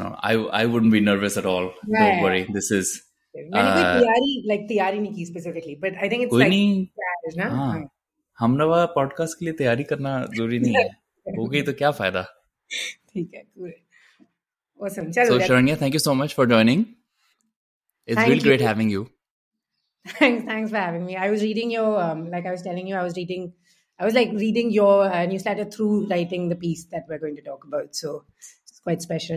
no i i wouldn't be nervous at all yeah. don't worry this is ہم نوا podcast کے لیے تیاری کرنا ضروری نہیں ہے ہو گئی تو کیا فائدہ ٹھیک ہے so much for joining great having you thanks for having me I was reading your like I was telling you I was reading I was like reading your newsletter through writing the piece that we are going to talk about so it's quite special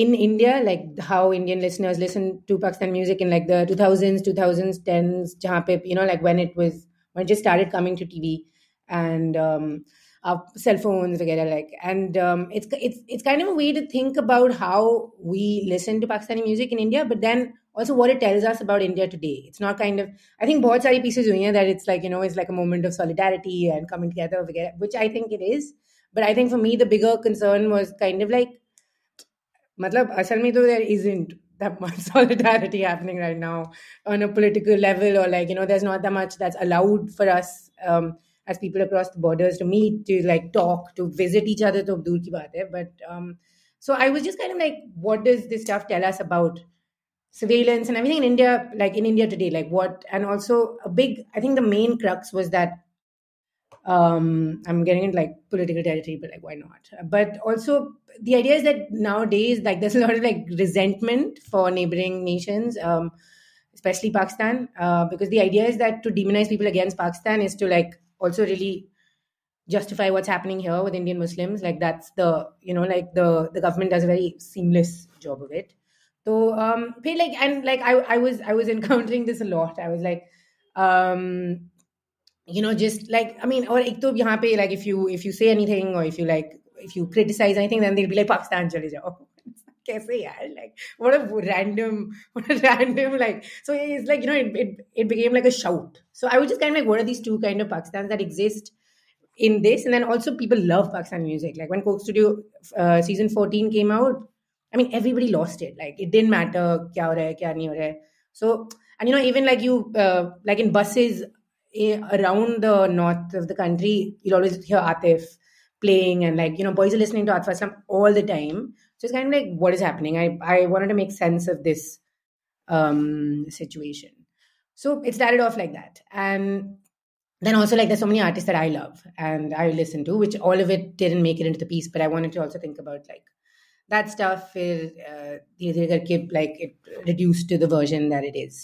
in India like how Indian listeners listen to Pakistani music in like the two thousands two thousands tens جہاں پہ you know like when it was when just started coming to T V and cell phones وغیرہ like and it's kind of we think about how we listen to Pakistani music India but then also وور eighties as about India today it's not kind of I think بہت ساری pieces ہوئی ہیں that it's like you know is like a movement of solidarity and comment کیا وغیرہ which I think it is but I think for me the big concern was kind of like مطلب political allowed فارپل across کی بات ہے today what and also big I think the means was that M گرنگ like political but also the ideas that nowadays like this is not like resentment for neighbouring nations especially Pakistan because the idea is that to demonise people against Pakistan is to like also rally justify what's happening have with Indian Muslims like that's no like the government is a very seamless job out those encountering this lot I was like you know just like I mean اور ایک تو یہاں پہ anything you like love Pakistan season fourteen last like dent matter کیا ہو رہا ہے so no like you like in buses around north of the countries playing like you know boys listening so like what اسپنگ make sense of this like then then also like the so main artist loud I listening like دھیرے دھیرے کر کے like radios to the version this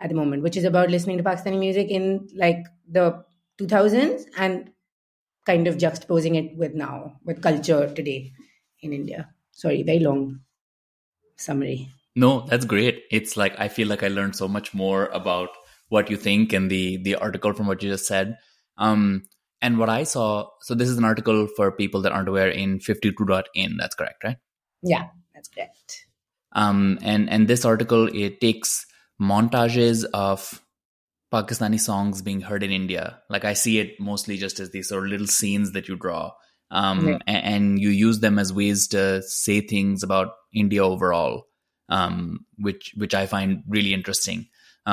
at the moment which is about Pakistani music said would I so this is article for people Pakistani songs being heard India like I سیسٹلیز you use them as ways see thing about India over all I find ریئلیسٹنگ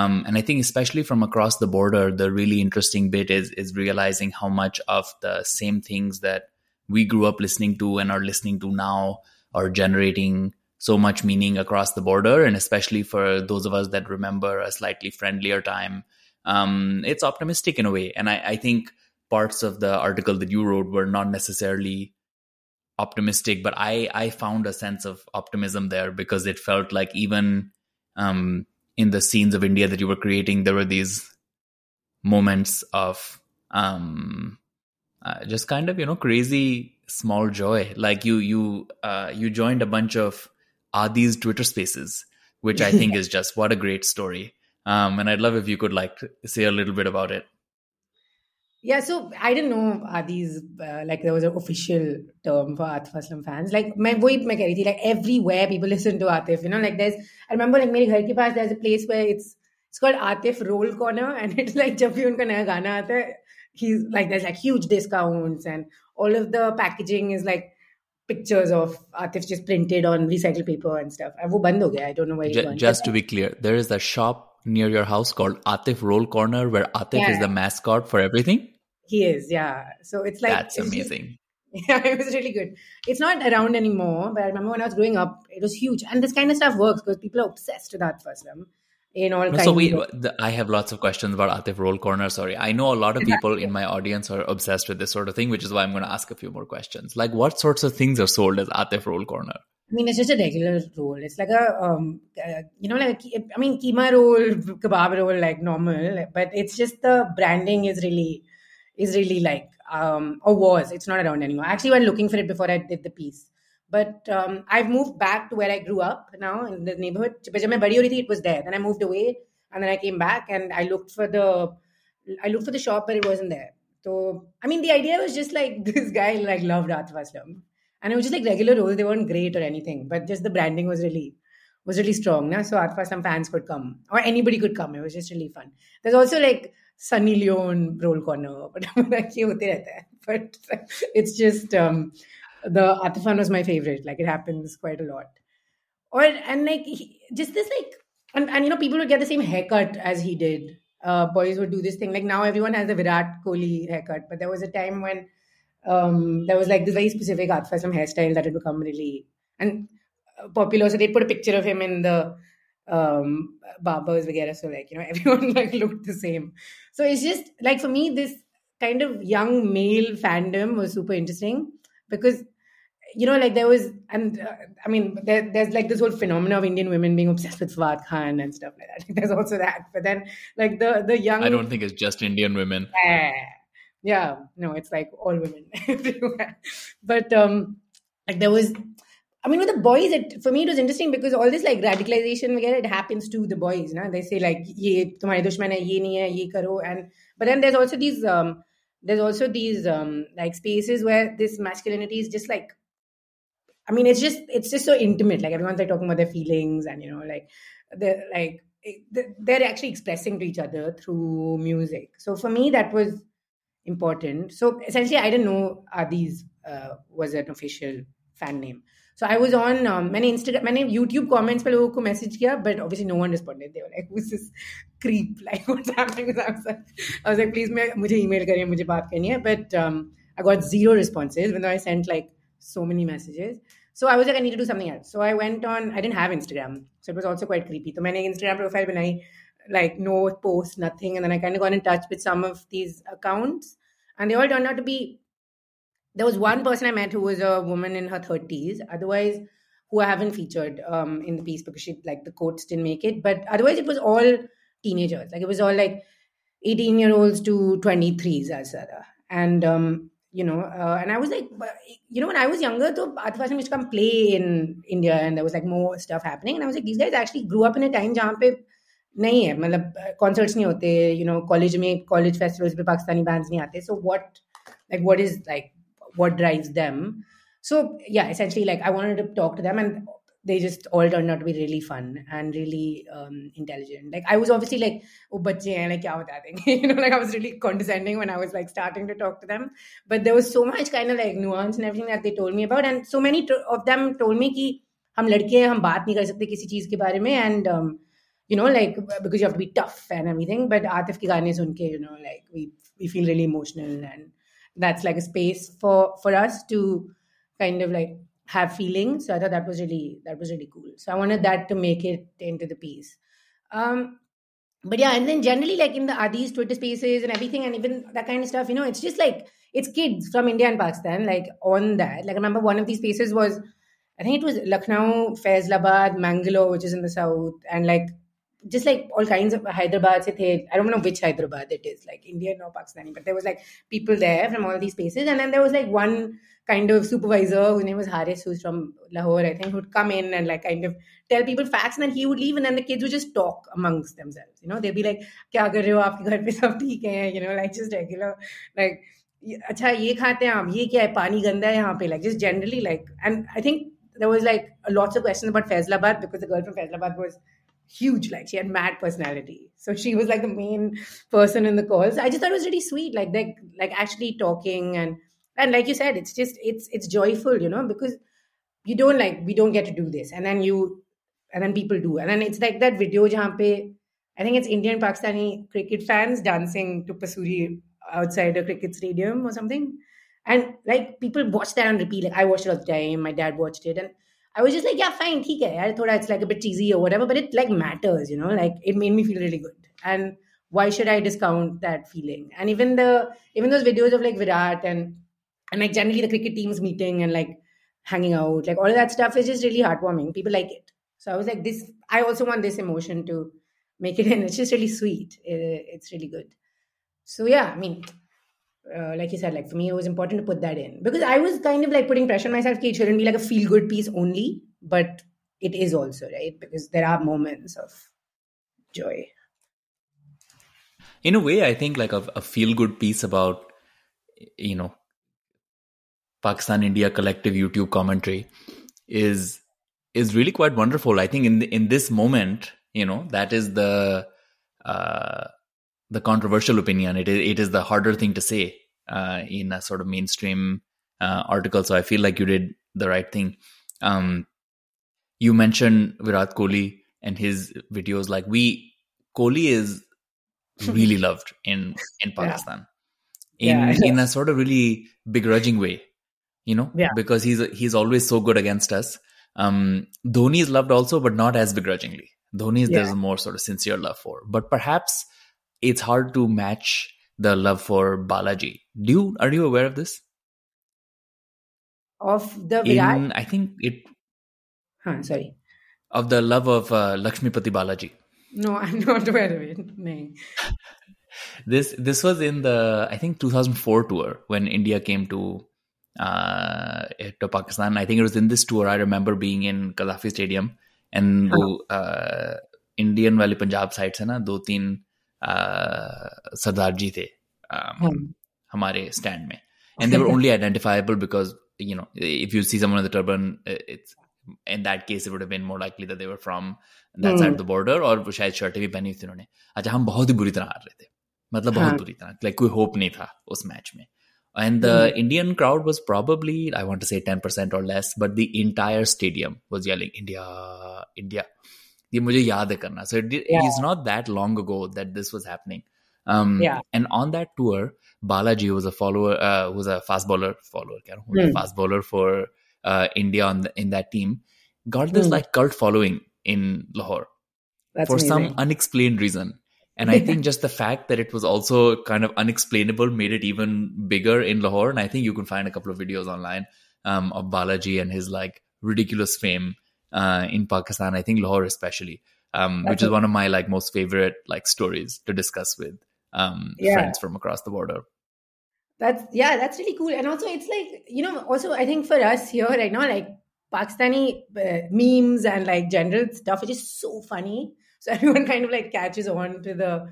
I think especially from across the border ر ریئلیسٹنگ but is is realising how much of the same things that we grow up listening to and are listening to now are generating so much meaning across the بارڈرلی فارز اوز that remember optimistic a way think parts of the article نانٹ necessarily optimistic but I I found sense of optimism they are because like India though are creating moments جس کا bunch of آدیز ٹویٹرز which I think is جس what a great story نیا گانا آتا ہے near your house called Atif Roll Corner, where Atif yeah. is the mascot for everything? He is, yeah. So it's like that's it's amazing. Just, yeah, it was really good. It's not around anymore, but I remember when I was growing up, it was huge. And this kind of stuff works because people are obsessed with Atif Aslam in all no, So we, the, I have lots of questions about Atif Roll Corner. Sorry, I know a lot of people in my audience are obsessed with this sort of thing, which is why I'm going to ask a few more questions. Like, what sorts of things are sold as Atif Roll Corner? Regular رولا roll kebab roll normal branding فارٹ before piece but I مو back to where fork for the shop just like Gul so fans come اورین good come just really fund also like Sunni Leone roll corner ہوتے رہتا ہے same haircut as he would do this thing like now a time when um, there was like this very specific art for some hairstyle that had become really and popular. So they put a picture of him in the um, barbers, together. So like you know, everyone like looked the same. So it's just like for me, this kind of young male fandom was super interesting because you know, like there was and uh, I mean, there, there's like this whole phenomenon of Indian women being obsessed with Swat Khan and stuff like that. Like, there's also that, but then like the the young. I don't think it's just Indian women. Yeah. یا no like but the was I میریز میٹرسنگ like رابزیشن وغیرہ یہ تمہارے دشمن ہے یہ نہیں ہے یہ کرو اینڈو دیز دیرسو these like spaces wears masculinities just like justice جس so intimate like feelings like there expressing to each other through music so for me داز important so essentially I don't know آدیز was an official fan name so I was on میں نے YouTube comments پہ لوگوں کو message کیا Batley know on رسپون please میں مجھے ای میل کری ہے مجھے بات کرنی ہے but I got zero responses ویت I send like so many messages so I was I need do something so I went on I don't have Instagram suppose also quite creepy تو میں نے Instagram profile بنائی no post نتنگس be was one percent women thirties otherwise who have one featured in piece پکش like the quotes make but other وائزرس was all لائک ایٹینس order you node I was liquor to play most of grew اپن اٹائم جہاں پہ نہیں ہے مطلب concerts نہیں ہوتے یو نو کالج میں کالج فیسٹیولس پہ پاکستانی بینڈس نہیں آتے so what like what is like what drive them so یا essentially like like like I I want talk to them and and they just all turn not be fun intelligent was وہ بچے ہیں like کیا بتا دیں گے was was was when I like like starting to to talk them them but there so so much nuance and and every that they tool tool me me about many of کہ ہم لڑکے ہیں ہم بات نہیں کر سکتے کسی چیز کے بارے میں and you know, like, because you have to be tough and everything. But Atif ki gaane sunke, you know, like we feel really emotional, and that's like a space for us to kind of like have feelings. So I thought that was really cool. So I wanted that to make it into the piece. Um, but yeah, and then generally like in the Adi's Twitter spaces and everything, and even that kind of stuff, you know, it's just like, it's kids from India and Pakistan, like on that. Like I remember one of these spaces was, I think it was Lucknow, Faisalabad, Mangalore, which is in the south, and like of Hyderabad سے تھے like کیا کر رہے ہو آپ کے گھر پہ سب ٹھیک ہے اچھا یہ کھاتے ہیں آپ یہ کیا ہے پانی گندا ہے یہاں پہ like just generally like and I think like Faizabad because girl from Faiz was huge, like she had mad personality. So she was like the main person in the calls. I just thought it was really sweet, like actually talking and like you said, it's just it's joyful, you know, because you don't we don't get to do this, and then people do, and then it's like that video jahan pe I think it's Indian Pakistani cricket fans dancing to Pasuri outside a cricket stadium or something, and like people watch that on repeat. Like I watched it all the time, my dad watched it, and fine ٹھیک ہے تھوڑا but easy over ہے but it like matters you know like it made me feel really good and why should I discount that feeling and in even this videos of like Virat and like generally the cut team is meeting and like hanging out like all that stuff is is really heartwarming people like it so I was like this I also want this emotion to make it really sweet it's really good so I feel good piece اولی bits way this moment the controversial open it is the harder thing to say mainstream articles read the right thing you mention لوڈستانو because so good against us Dhoni is loved also but not as big ranging answer love for but per love for بالا لف لکشمی سردار جی تھے اچھا ہم بہت ہی بری طرح ہار رہے تھے مطلب ہاں۔ کوئی ہوپ نہیں تھا اس میچ میں یہ مجھے یاد ہے کرنا so is not like cult following think just it was also fame uh, in Pakistan, I think Lahore especially, um, which is one of my like most favorite like stories to discuss with um, yeah. friends from across the border. That's yeah, that's really cool. And also it's like, you know, also I think for us here right now, like Pakistani uh, memes and like general stuff, which is so funny. So everyone kind of like catches on to the,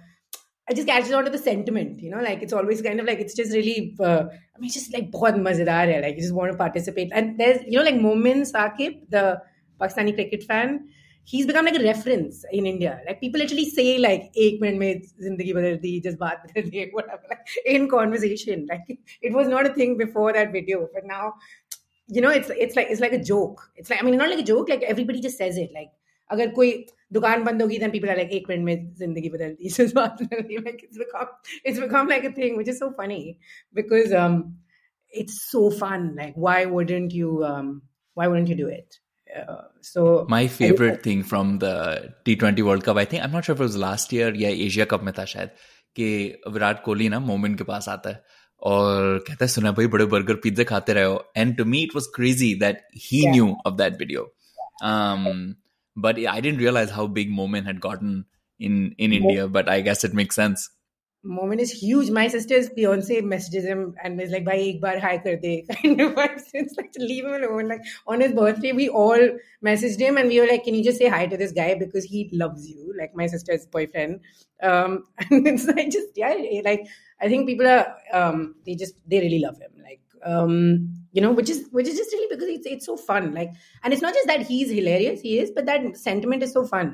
I just catches on to the sentiment, you know, like it's always kind of like, it's just really, uh, I mean, it's just like, like you just want to participate. And there's, you know, like Momin Saqib, the, Pakistani cricket fan became like people see like the جذبات was not like joke like every like اگر کوئی دکان بند ہوگی ایک minute میں زندگی a thing is so funny because so fun like why wouldn't you why do so my favourite from the twenty world cup I cup میں تھا مومنٹ کے پاس آتا ہے اور کہتا ہے سنا بھائی بڑے برگر پیزے کھاتے رہے realise how big India but I guess it make sense مومن is huge my sister is پی سے میسجز ایک بار ہائی کر دے کرتے birthday we are message them like guy because loves you like my is boy really I think people really love M like so fun like and not just that is but but that sentiment is so fun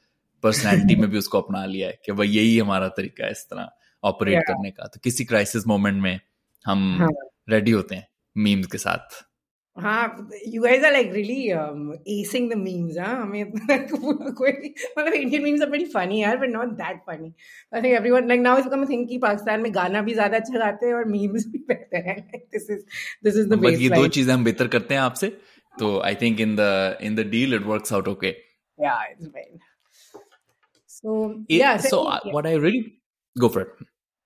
personality میں بھی اس کو اپنا لیا ہے کہ وہ یہی ہمارا طریقہ ہے اس طرح آپریٹ کرنے کا تو کسی مومنٹ میں ہم ریڈی ہاں۔ ہوتے ہیں کے ساتھ گانا بھی زیادہ اچھا گاتے ہیں اور So it, yeah. So, so I, yeah. what I really go for it.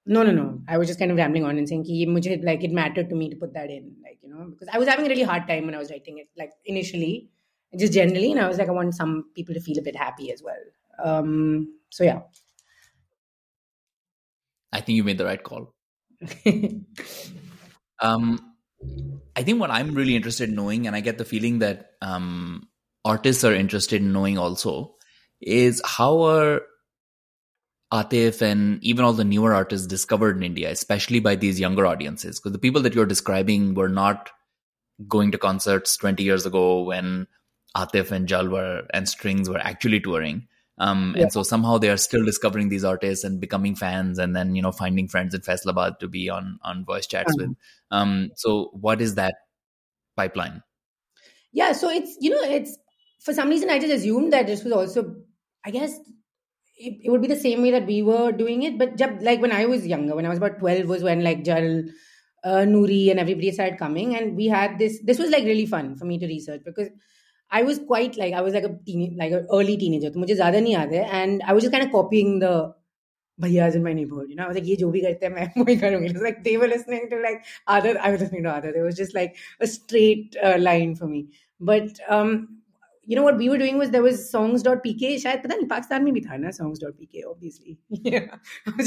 No, no, no. I was just kind of rambling on and saying ki mujhe, like it mattered to me to put that in, like you know, because I was having a really hard time when I was writing it, like initially, just generally, and I was like, I want some people to feel a bit happy as well. Um, so yeah. I think you made the right call. um, I think what I'm really interested in knowing, and I get the feeling that um, artists are interested in knowing also, is how are Atif and even all the newer artists discovered in India, especially by these younger audiences? Because the people that you're describing were not going to concerts 20 years ago when Atif and Jal were and Strings were actually touring. Um, yeah. And so somehow they are still discovering these artists and becoming fans and then, you know, finding friends in Faisalabad to be on, on voice chats mm -hmm. with. Um, so what is that pipeline? Yeah, so it's, you know, it's, for some reason, I just assumed that this was also I guess it would be the same way that we were doing it but جب like when I was young when I was about twelve was when like Jal Noori and everybody side coming and we had this this was like really fun for me to research because I was quite like I was like like early teenager تو مجھے زیادہ نہیں یاد ہے and I was جس kind copying the بھیاز in my neighbourhood you نا like یہ جو بھی کرتے ہیں میں وہی کروں گی like they were listening to like other I was listening to other was just like a straight line for me but you know what we were doing was there was songs dot P K شاید پتہ نہیں پاکستان میں بھی تھا نا songs dot P K obviously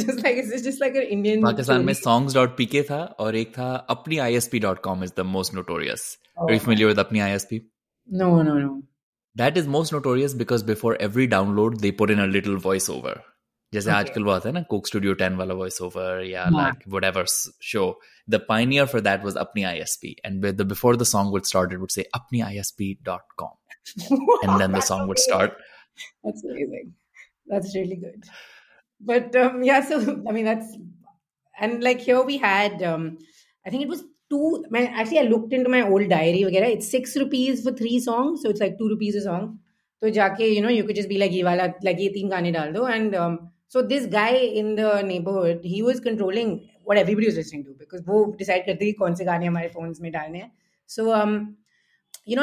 just like it's just like Indian Pakistan میں songs dot P K تھا اور ایک تھا اپنی I S P dot com is the most notorious are you with اپنی I S P no no no that is most notorious because before every download they pour in little voice over جیسے آج کل وہ آتا ہے نا Coke studio ten والا voice over یا like whatever show the pioneer for that was Apni I S P and before the song would start would سے اپنی I S P dot com song تو جی نو یو کس بی لگی والا لگ یہ تین گانے ڈال دو and so this guy انبرہڈ head کرتے کون سے گانے ہمارے فونس میں ڈالنے ہیں سو ہم کی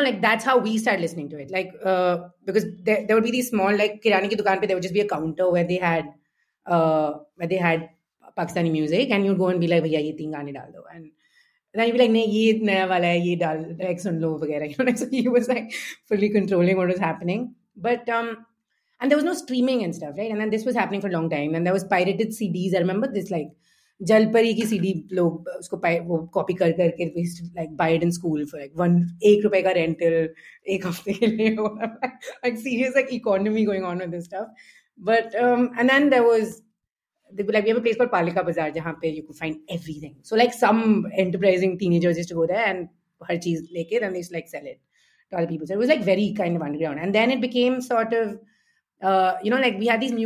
دکان ہیڈ پاکستانی میوزک جل پری کی سی ڈی لوگ اس کو کاپی کر کر کے کے کے like like like like school for one ایک ایک کا رینٹل ہفتے لیے serious economy going on this but and there was جہاں جہاں پہ پہ ہر چیز لے دین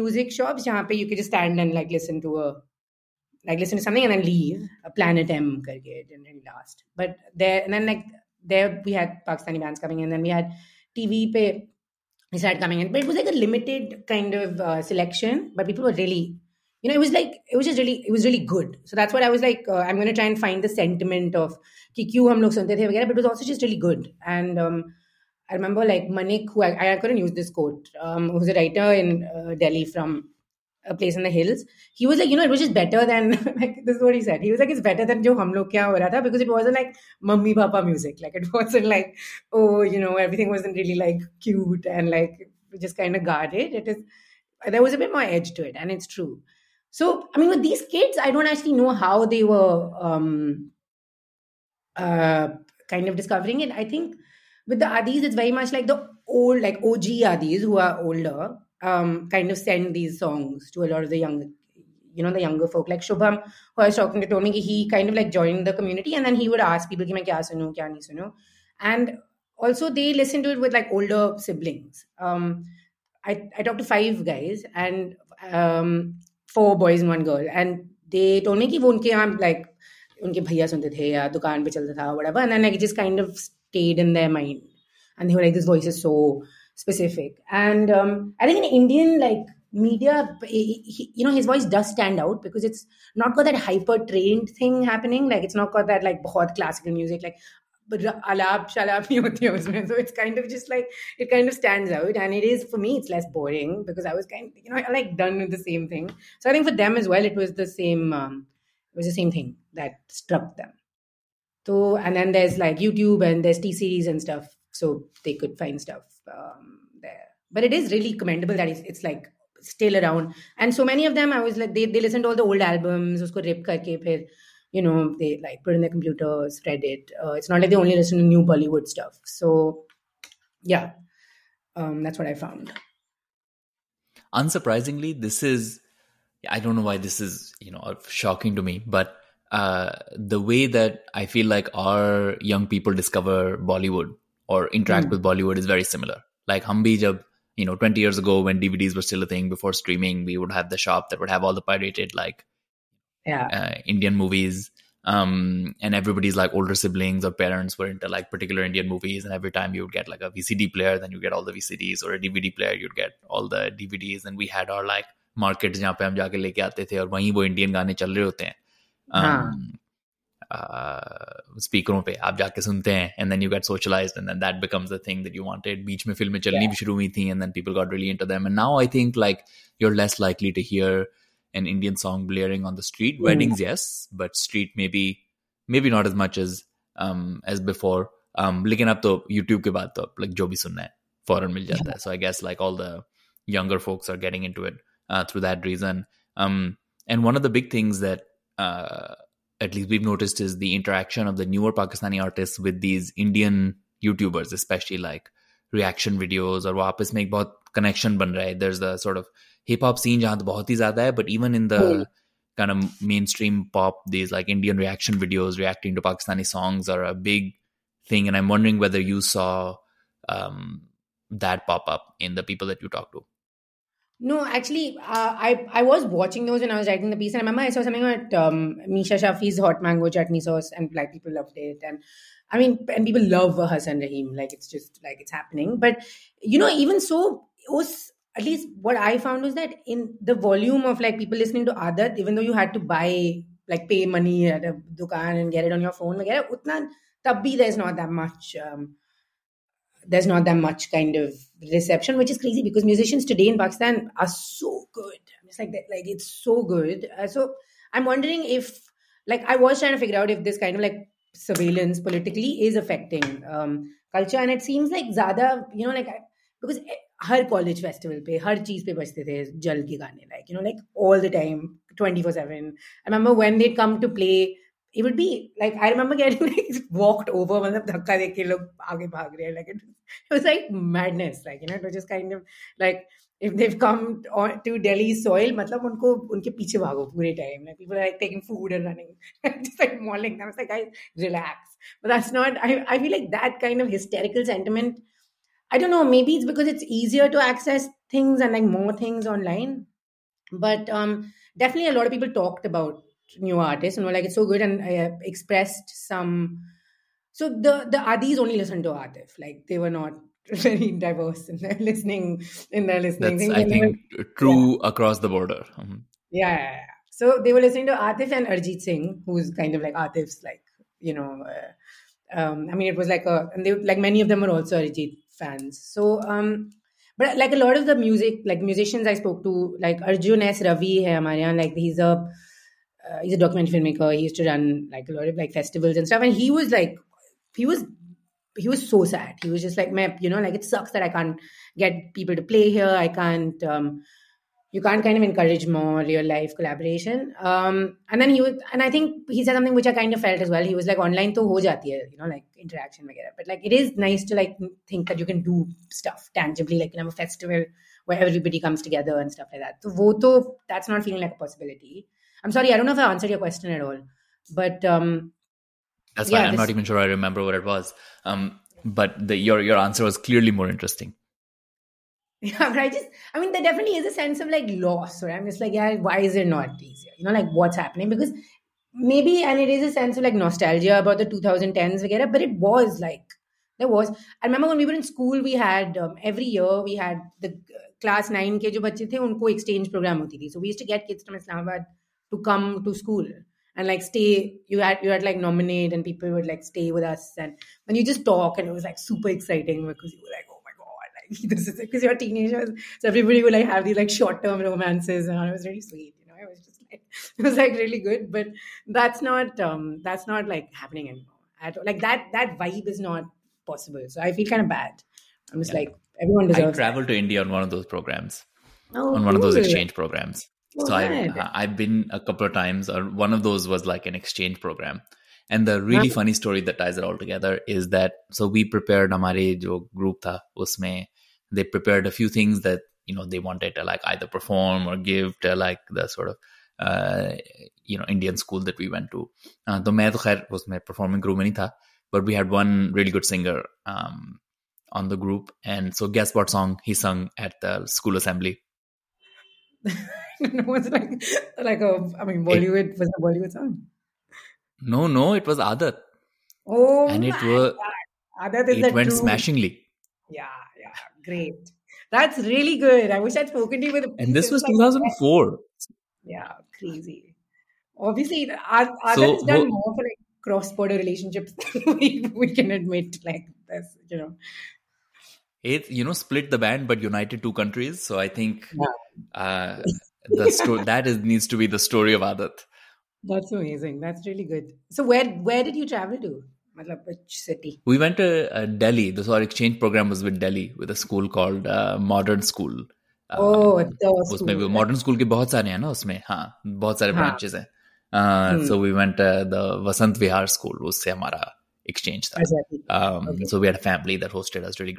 سینٹیمنٹ آف کہ کیوں ہم لوگ سنتے تھے good and I remember like منیز a writer پسٹ better تھا بکاز لائک میوزک لائک ان کے دکان پہ چلتا تھا specific. And um, I think in Indian, like, media, his voice does stand out because it's not got that hyper trained thing happening. Like, it's not got that like bahut classical music, like alaap shalaap nahi hoti usme. So it's kind of just like, it kind of stands out, and it is, for me, it's less boring because I was kind of, like, done with the same thing. So I think for them as well, um, it was the same thing that struck them. So, and then there's like YouTube and there's T series and stuff, so they could find stuff but رو مینکمپرٹ no why shock that I feel like people discover Bollywood or interact with Bollywood is very similar like ہم بھی جب you know twenty years go when D V Ds vital thing before streaming we would have the shop that would have all the pirated like Indian movies and everybody's like older siblings or parents were into like particular Indian movies and every time you get like a V C D player then you get all the V C Ds or D V D player you get all the D V Ds and we had are like market جہاں پہ ہم جا کے لے کے آتے تھے اور وہیں وہ انڈین گانے چل رہے ہوتے ہیں اسپیکروں پہ آپ جا کے سنتے ہیں and then you get socialize and then that becomes a thing that you wanted بیچ میں فلمیں چلنی بھی شروع ہوئی تھیں and then people got really into them and now I think like you are less likely to hear an Indian song blaring on the street wedding yes but street may be may be not as much as as before لیکن اب تو YouTube کے بعد تو اب like جو بھی سننا ہے فوراً مل جاتا ہے so I guess like all the younger folks are getting in to it through that reason and one of the big things that never Pakistani connection بن رہا ہے بہت ہی زیادہ ہے but even in main stream pop these لائکشن ویڈیوزانی songs اور لو ہسن رحیم system of like to buy like pay money phone وغیرہ the is not the much kind of reception which is کلیزی because musicians they in Pakistan figure out surveillance politically is affecting culture and at sense like زیادہ ہر college festival پہ ہر چیز پہ بجتے تھے جل کے گانے all the time twenty four seven when them to play دک دیکھ کے لوگ آگے ان کے پیچھے things more this online but people talk about new artist گینڈرسڈ سم سوز lessening Arijit Singh you knows like many of them آرسوت آف د مک musician is a document free make to run like like festival so set like I caught get people to play I کانٹم you can کاج more rear life collaboration and then you I think ہیزنگ which آئنڈ of is well has like online تو ہو جاتی ہے you know like interaction وغیرہ but like it is nice to like think that you can do stuff tangibly لائکری بڑی comes together وہ تو this not feeling like possibility کے جو بچے تھے ان کو ایکسچینج پروگرام ہوتی تھی سو ویز ٹو گیٹ کت فرم اسلام آباد to come to school and like stay you had you had like nominate and people would like stay with us and when you just talk and it was like super exciting because you were like oh my god like this is because you're teenagers so everybody would like have these like short-term romances and it was really sweet you know it was just like it was like really good but that's not um that's not like happening anymore at all. like that that vibe is not possible so i feel kind of bad i'm just yeah. like everyone deserves i traveled that. to india on one of those programs oh, on one cool. of those exchange programs نہیں تھا but group گیٹلی knows like ball بالت relating relation it you know split the band but united two countries so i think yeah. uh, the sto- that is needs to be the story of adat that's amazing that's really good so where where did you travel to which city we went to uh, delhi The our exchange program was with delhi with a school called uh, modern school oh, اس میں بھی modern school کے بہت سارے ہیں نا اس میں ہاں بہت سارے برانچز ہیں so we went the Vasant Vihar school اس سے ہمارا میں جب گیا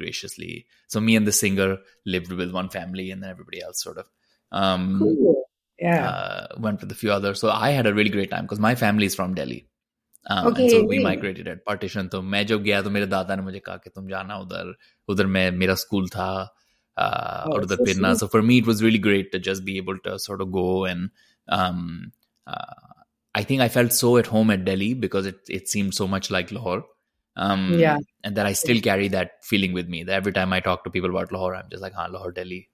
تو میرے دادا نے میرا اسکول تھا I think I felt so at home at Delhi because it it seemed so much like Lahore. Um, yeah, and that I still carry that feeling with me. That every time I talk to people about Lahore, I'm just like, "Ha, Lahore, Delhi,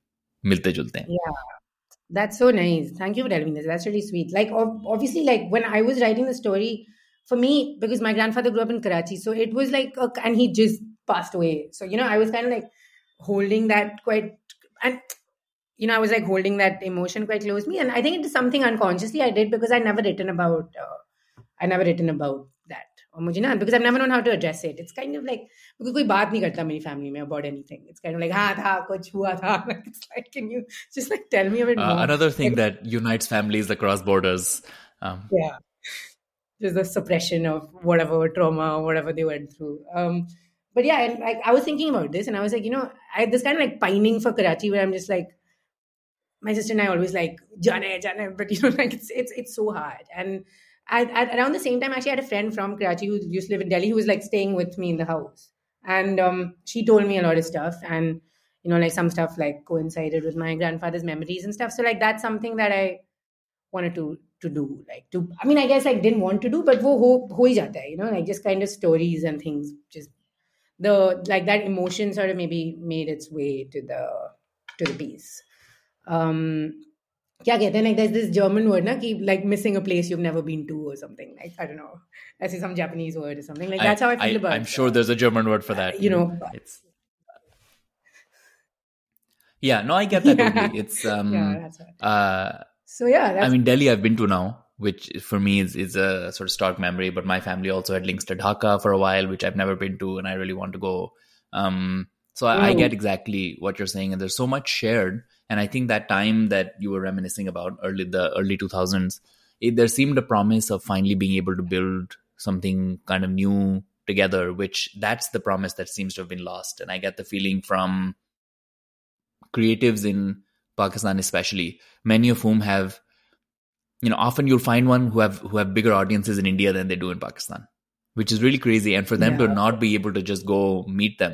milte julte." Yeah, that's so nice. Thank you for telling me this. That's really sweet. Like, obviously, like when I was writing the story for me, because my grandfather grew up in Karachi, so it was like, a, and he just passed away. So you know, I was kind of like holding that quite, and you know i was like holding that emotion quite close to me and i think it is something unconsciously i did because i never written about uh, i never written about that because i've never known how to address it it's kind of like because we baat nahi my family mein about anything it's kind of like ha tha kuch hua tha it's like can you just like tell me a bit more? Uh, another thing like, that unites families across borders um, yeah just the suppression of whatever trauma or whatever they went through um but yeah, like I was thinking about this, and I was like, you know, I had this kind of like pining for Karachi, where I'm just like, my sister I always likes so hard and at around the same time I shed a friend from Karachi ڈیلیز like stay with me in داؤس and she told میل آرز tough and you know like some stuff like کون side with my grandfather's memories so like that something they do like I guess I ڈیٹ want to but وو hope ہو جاتا ہے جس kind of stories and this the like دموشنس اور maybe made it's way to بیس Um, کیا کہتے ہیں like this this German word نا کہ like missing a place you have never been to اور something like I don't know ایسے some Japanese word something like that's how I feel about I am sure there is a German word for that you know it's yeah no I get that it's um so yeah that's I mean Delhi I have been to now which for me is is a sort of stark memory but my family also had links to dhaka for a while which i've never been to and i really want to go um so i, mm. I get exactly what you're saying and there's so much shared and I think that time that you ارسنگ early two thousands there seamlessly new together which that's many of home often you find Pakistan which is real کرو meat them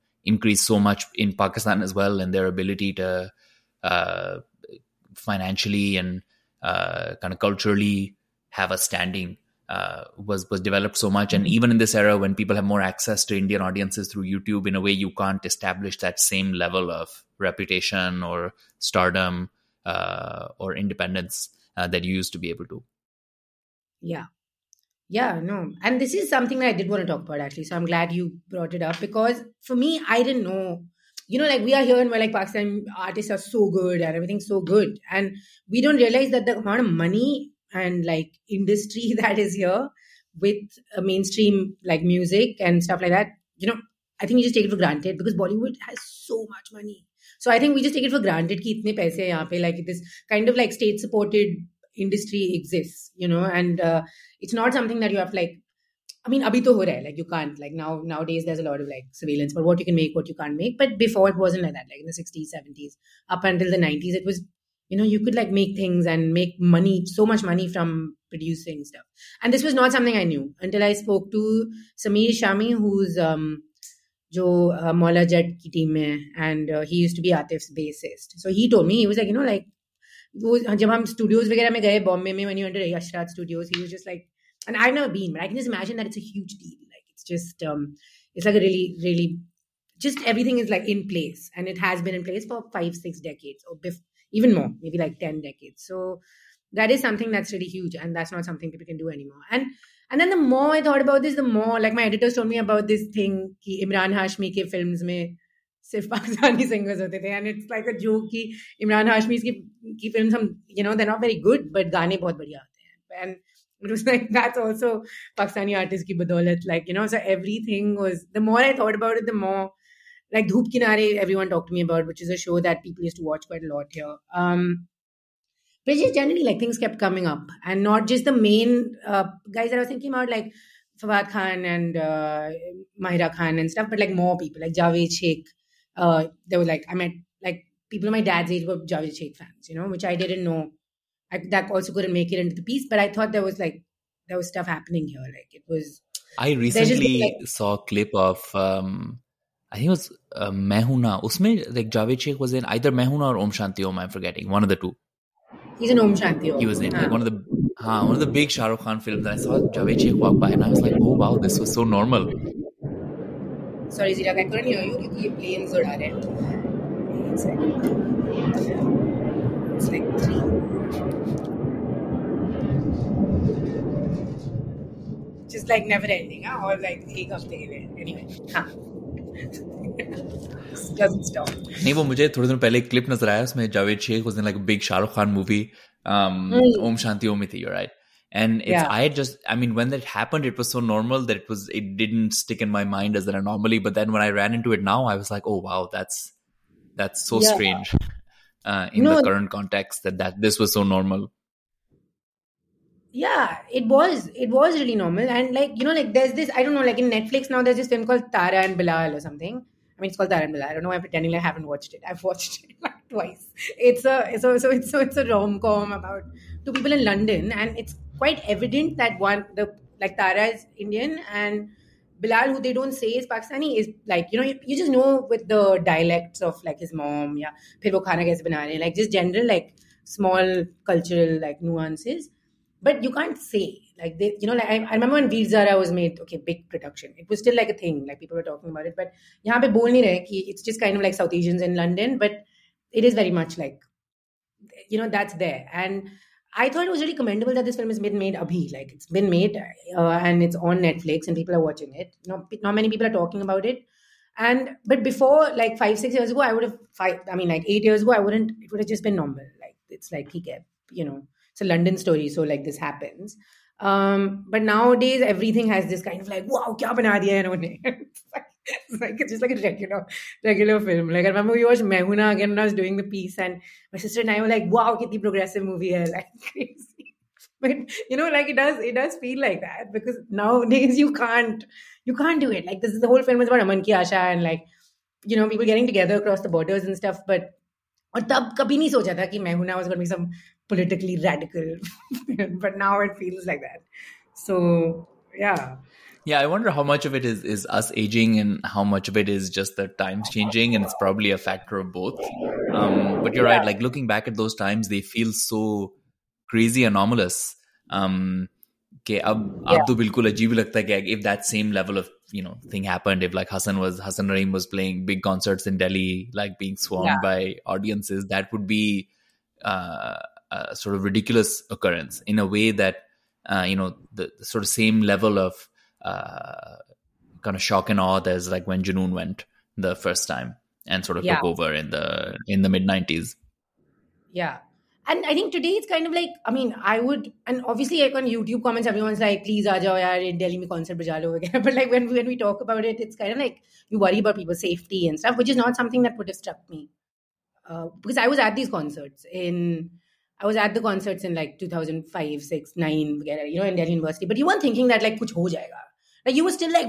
increased so much in Pakistan as well, and their ability to uh, financially and uh, kind of culturally have a standing uh, was developed so much. And mm-hmm. even in this era when people have more access to Indian audiences through YouTube, in a way you can't establish that same level of reputation or stardom or independence that you used to be able to. Yeah, یا no and this is some thing I D Attock at least I glad you brought up I don't know you know like we are like Pakistan so good and we don't realize money and like industry this ہر وت مین stream like music and ساف like though I think you just taken for granted because Bollywood has so much money so I think we just taken four granted کی اتنے پیسے like اس کا state support industry exist you know and it's not something that you he I mean ابھی تو ہو رہا ہے like you can't like now nowadays دز ول آرڈر لائک سویل for what you can make what you can't make but before پورژن like دیک look the sixties seventies up until the nineties was you know you could like make things and make money so much money from پر and this was not something I knew until I spoke to Sameer Shami who is جو مولا جیٹ کی team ہے and has to be آٹس بیسس so he to me was a you know like جب ہم studios وغیرہ میں گئے بامبے میں یو انٹر اشراد studios he just like and I know been but I can just imagine that it's a huge deal like it's just it's like really really just everything is like in place and it has been in place for five six decades even more maybe like ten decade so that is some thing that's really huge and that's not something can do any more and and then the more I thought about this the more like my editors told me about this thing کہ عمران ہاشمی کے films میں صرف Pakistani singers ہوتے تھے Mahira but like more people like Javed Sheikh uh, they were like, I met like people my dad's age were Javed Sheikh fans, you know, which I didn't know. I, that also couldn't make it into the piece, but I thought there was like, there was stuff happening here. Like it was. I recently just, like, saw a clip of, um, I think it was uh, Mehuna. Usme, like Javed Sheikh was in either Mehuna or Om Shanti Om, I'm forgetting, one of the two. He's in Om Shanti Om. He was in huh? like one of the. Uh, one of the big Shah Rukh Khan films, and I saw Javed Sheikh walk by, and I was like, "Oh wow, this was so normal." Sorry زیرا میں کر نہیں ہوئی ہوں کیونکہ یہ planes اڑا رہے ہیں جس لائک نیور اینڈنگ اور لائک ایک ہفتے کے لیے اینی وے ہاں نہیں وہ مجھے تھوڑے دن پہلے ایک کلپ نظر آیا اس میں جاوید شیخ اس نے like big Shah Rukh Khan movie Om Shanti Homi تھی right And it's, yeah. I just, I mean, when that happened, it was so normal that it was, it didn't stick in my mind as an anomaly. But then when I ran into it now, I was like, oh, wow, that's, that's so yeah. strange uh, in no, the current context that, that this was so normal. Yeah, it was, it was really normal. And like, you know, like there's this, I don't know, like in Netflix now, there's this film called Tara and Bilal or something. I mean, it's called Tara and Bilal. I don't know why I'm pretending like I haven't watched it. I've watched it like twice. It's a, so a, so it's a, it's a rom-com about two people in London and it's like Tara Indian and Bilal who they don't Cs Pakistani dialects of like is mom یا پھر وہ کھانا کیسے بنا رہے ہیں like just general like small cultural like nuances but you can't see like ways a was made okay big production like a thing like people but یہاں پہ بول نہیں رہے کہ اٹس جس کا South Asians in London but it is very much like you know this then I think وزی commendable داس feel made ابھی لائک بن میڈ اینڈس on Netflix or watch int know many people are talking about it and but before like five six go I I mean like eight years go I wouldn't would each just bin normal like ٹھیک ہے you know س London story so like this happens but now days ایوری تھنگ has this kind کیا بنا دیا ہے like it's just like a regular regular film. Like I remember we watched Mehuna again when I was doing the piece and my sister and I were like, Wow, kitty progressive movie here, like crazy. But you know, like it does it does feel like that because nowadays you can't you can't do it. Like this is the whole film is about Aman ki Asha and like, you know, people getting together across the borders and stuff, but اور تب کبھی نہیں سوچا تھا کہ میں ہوں نا some politically radical but now it feels like that so yeah Yeah, I wonder how much of it is is us aging and how much of it is just the times changing, and it's probably a factor of both. Um, but you're yeah. right. Like looking back at those times, they feel so crazy anomalous. Um, کہ اب اب تو بالکل عجیب لگتا ہے کہ if that same level of you know thing happened if like Hassan was Hassan Rahim was playing big concerts in Delhi like being swarmed yeah. by audiences that would be uh, a sort of ridiculous occurrence in a way that uh, you know the, the sort of same level of uh, kind of shock and awe there's like when Janoon went the first time and sort of yeah. took over in the in the mid 90s yeah and i think today it's kind of like i mean i would and obviously like on youtube comments everyone's like please aja yaar in delhi me concert baja lo again but like when when we talk about it it's kind of like you worry about people's safety and stuff which is not something that would have struck me uh, because i was at these concerts in i was at the concerts in like 2005 6 9 you know in delhi university but you weren't thinking that like kuch ho jayega you still like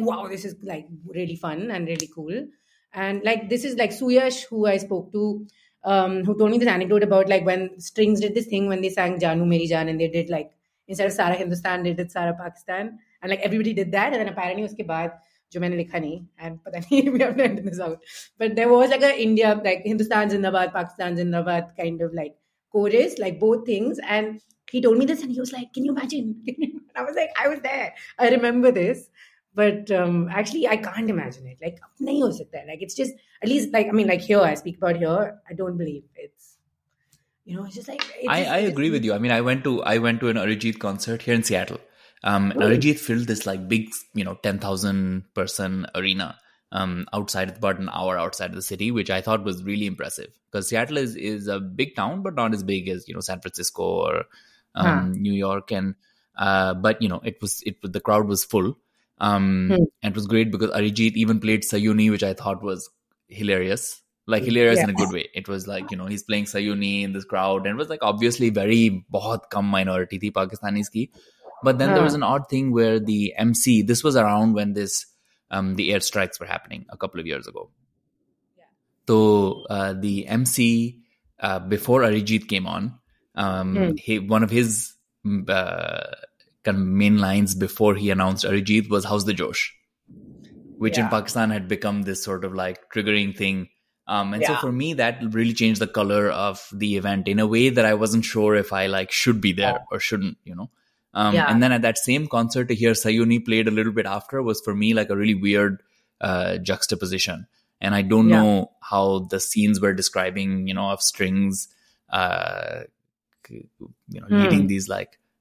like really fun and really cool and like this is like سوئش ہوئی spoke to who ٹوٹ me this about like wings one دیگ جانو میری جان and like سارا ہندوستان پیر کے بعد جو میں نے لکھا نہیں but there was like Hindustan جن اباد پاکستان جن د بات of like like both things But um, actually, I can't imagine it. Like, nahi ho sakta. Like, it's just, at least, like, I mean, like here, I speak about here. I don't believe it's, you know, it's just like. I agree with you. I mean, I went to an Arijit concert here in Seattle. Um, Arijit filled this like big, 10,000 person arena um, outside, about an hour outside of the city, which I thought was really impressive. Because Seattle is a big town, but not as big as, San Francisco or New York. And, uh, but, it was the crowd was full. Good way بہت کم minority تھی Pakistani M C this was around when the airing ago تو M C before Arijit came on one of his kind of main lines before he announced Arijit was how's the Josh, which yeah. in Pakistan had become this sort of like triggering thing. Um, and yeah. so for me, that really changed the color of the event in a way that I wasn't sure if I like should be there yeah. or shouldn't, you know. Um, yeah. And then at that same concert to hear Sayuni played a little bit after was for me like a really weird uh, juxtaposition. And I don't yeah. know how the scenes were describing, you know, of strings, uh, you know, mm. leading these like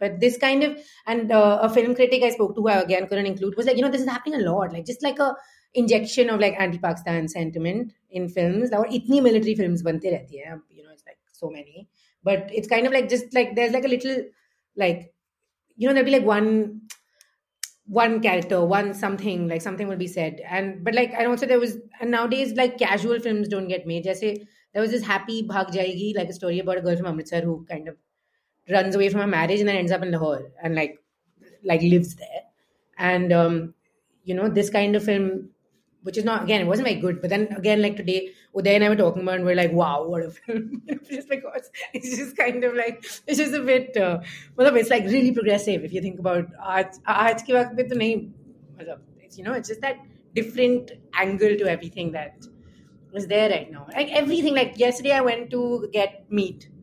but this kind of and film انوڈی lord like just like of like Pakistan sentiment in military films بنتی رہتی ہے little like you know there be like one one character one something like something will be sad and but like I ڈوٹ saw this and now this like کیش films don't get me جیسے there was is happy بھاگ جائے گی like story ہے bird girl فو امرتسرڈ of runs away from I marriage ends of and and like like leaves then you know this kind of film which is نا again was we good ب then again like today ادین ایوکوم like wow Fizz like like really progressive you think about آج آج کے وقت میں تو نہیں different angle to every thing دائٹ نا every thing like yes day I one get met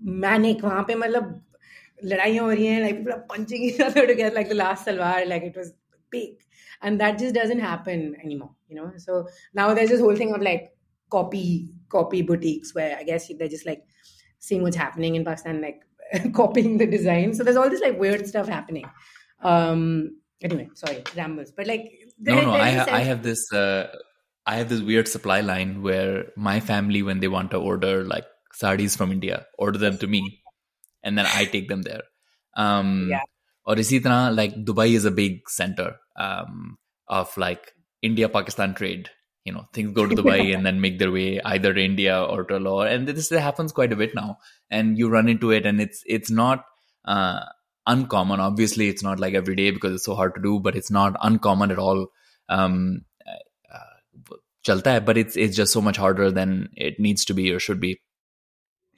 manic وہاں پہ مطلب لڑائیاں ہو رہی ہیں لائک پورا punching like the last salwar like it was peak and that just doesn't happen any more you know so now there is whole thing of like copy copy boutiques where I guess there just like saying was happening in Pakistan like copying the design so there all this like where stuff happening sorry rambles but like I have this where supply line where my family when they want to order like from then to made I take them there اور اسی طرح like Dubai India Pakistan trade make there way but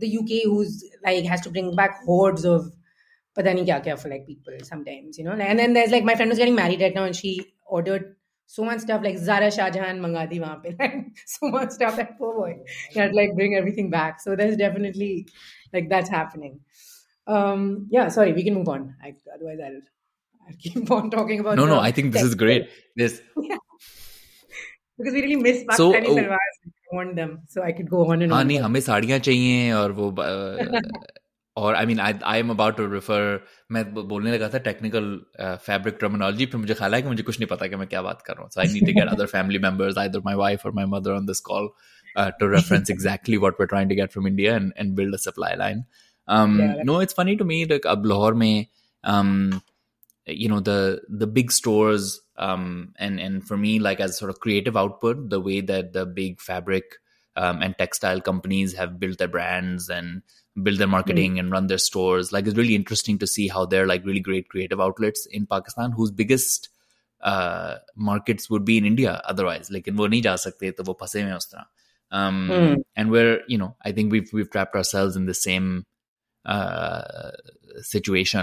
the U K whose like has to bring back hoods of پتہ نہیں کیا کیا for like people سم ٹائمز you know and then these like my friend was getting married right now and she ordered so much stuff like Zara Shah Jahan منگا دی وہاں پہ سو مچ اسٹف لائک وہ بوائے کینٹ لائک برنگ ایوری تھنگ back so that is definitely like that's happening yeah sorry we can keep on talking about no no i think this is great this because we really miss Pakistani so, oh. ہمیں ساڑیاں چاہیے technical fabric terminology پھر مجھے خیال ہے کہ مجھے کچھ نہیں پتا کہ میں کیا بات کر رہا ہوں so I I need to to to to get get other family members my my wife اور mother on this call reference exactly what we trying from India and build a supply line no it's funny me like اب لاہور میں um, big story like پٹا way how there likes in Pakistan وہ نہیں جا سکتے تو وہ پھنسے ہوئے اس طرح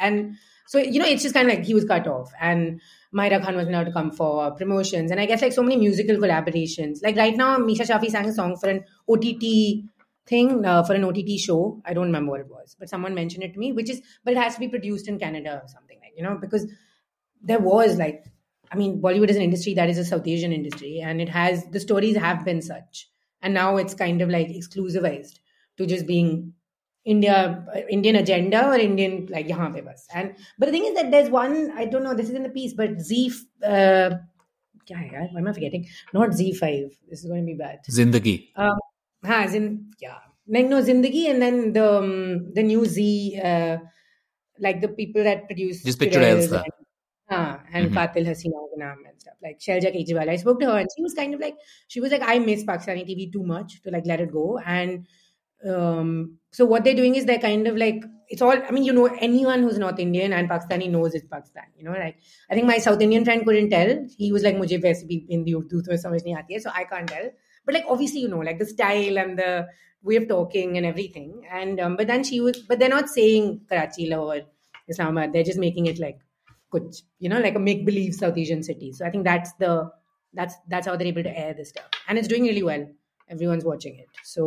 And so, you know, it's just kind of like he was cut off and Mahira Khan wasn't allowed to come for promotions. And I guess like so many musical collaborations. Like right now, Misha Shafi sang a song for an OTT thing, uh, for an OTT show. I don't remember what it was, but someone mentioned it to me, which is, but it has to be produced in Canada or something like, you know, because there was like, I mean, Bollywood is an industry that is a South Asian industry and it has, the stories have been such. And now it's kind of like exclusivized to just being Indian Indian اور like یہاں پہ بس and but is is that one I don't know this piece انڈینجینڈا نیوزاجرین so what the doing is kind of like it's all میو no ای one his north Indian and Pakistan he knows it Pakistan you know like I think my south Indian friend could until has like مجھے ویسے بھی ہندی اردو میں سمجھ نہیں آتی ہے so I can't tell but like obvious you know like the style and the way of talking and every thing and but then she's but then not seeing Karachi lore سامد that is making it like کچ you know like make blue south Asian city so I think that's آؤ there and is doing watching it so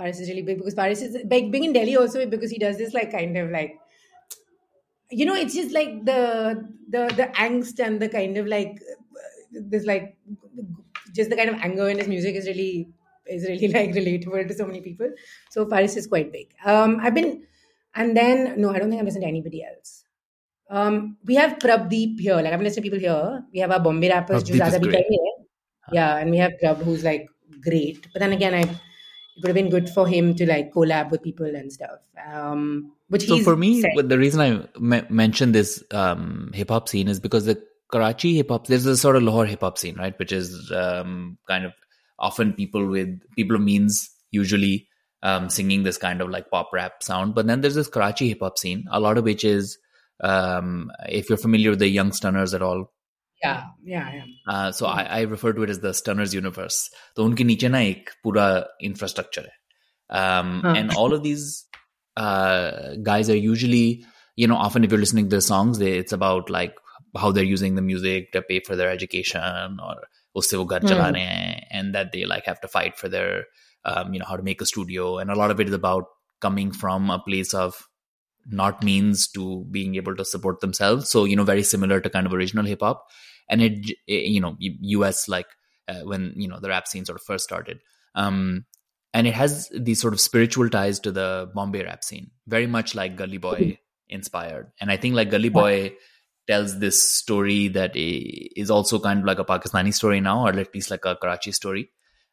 Paris is really big because Paris is big, big in Delhi also because he does this like kind of like, you know, it's just like the the the angst and the kind of like this like just the kind of anger in his music is really is really like relatable to so many people. So Paris is quite big. Um, I've been and then no, I don't think I've listened to anybody else. Um, we have Prabdeep here. Like I've listened to people here. We have our Bombay rappers, Prabdeep is great. Yeah, and we have Prab who's like great. But then again, I. ریزنشن this hip hop سینکزی لوہوری singing this kind of rap sound Karachi Saint Uch is if you family so I to کے نیچے نا ایک پورا infrastructure وہی similar hip hop and it, it you know us like uh, when you know the rap scene sort of first started um and it has these sort of spiritual ties to the bombay rap scene very much like gully boy inspired and i think like gully boy yeah. tells this story that is also kind of like a pakistani story now or at least like a karachi story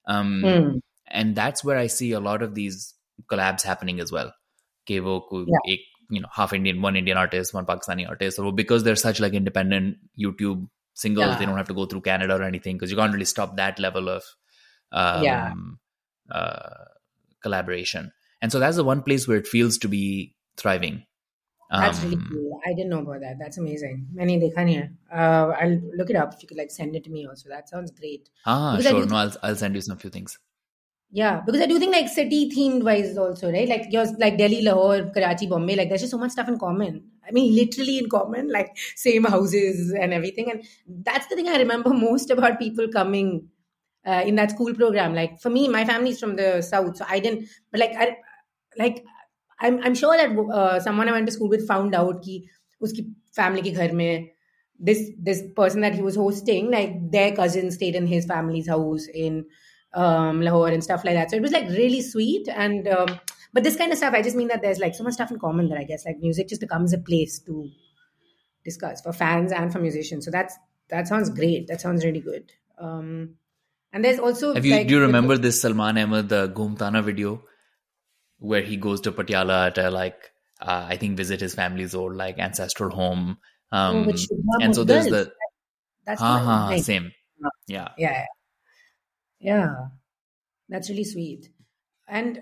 um mm. and that's where i see a lot of these collabs happening as well kevo yeah. you know half indian one indian artist one pakistani artist so because they're such like independent youtube singles. Yeah. They don't have to go through Canada or anything because you can't really stop that level of um, yeah. uh, collaboration. And so that's the one place where it feels to be thriving. Um, that's really cool. I didn't know about that. That's amazing. Many mean, they can't hear. Uh, I'll look it up if you could like send it to me also. That sounds great. Ah, because sure. I no, I'll, I'll send you some few things. Yeah because آنک like city تھینڈ wise like like Delhi Lahore Karachi Bombay like this are so much of and common literally and ایوریگ the thing I remember most offer people coming programmes فرمت so didn't demand out کی اس کی family کے گھر میں cousin um, Lahore and stuff like that. So it was like really sweet. And um, but this kind of stuff, I just mean that there's like so much stuff in common that I guess like music just becomes a place to discuss for fans and for musicians. So that's that sounds great. That sounds really good. Um, and there's also have you like, do you remember the, this Salman Ahmed the Gomtana video where he goes to Patiala to like uh, I think visit his family's old like ancestral home. Um, oh, and so there's the that's uh-huh, same yeah. yeah. yeah naturally sweet and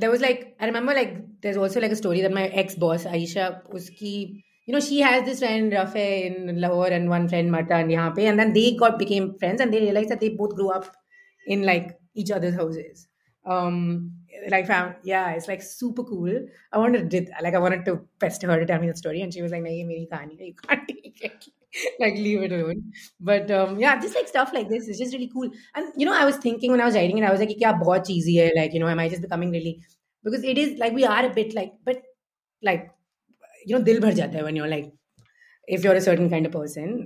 the was لائکرز also like this friend رفے سوپرٹری like leave it but just like stuff like thinking کیا بہت easy ہے coming ready because we are a bit like but like you know دل بھر جاتا ہے certain kind of person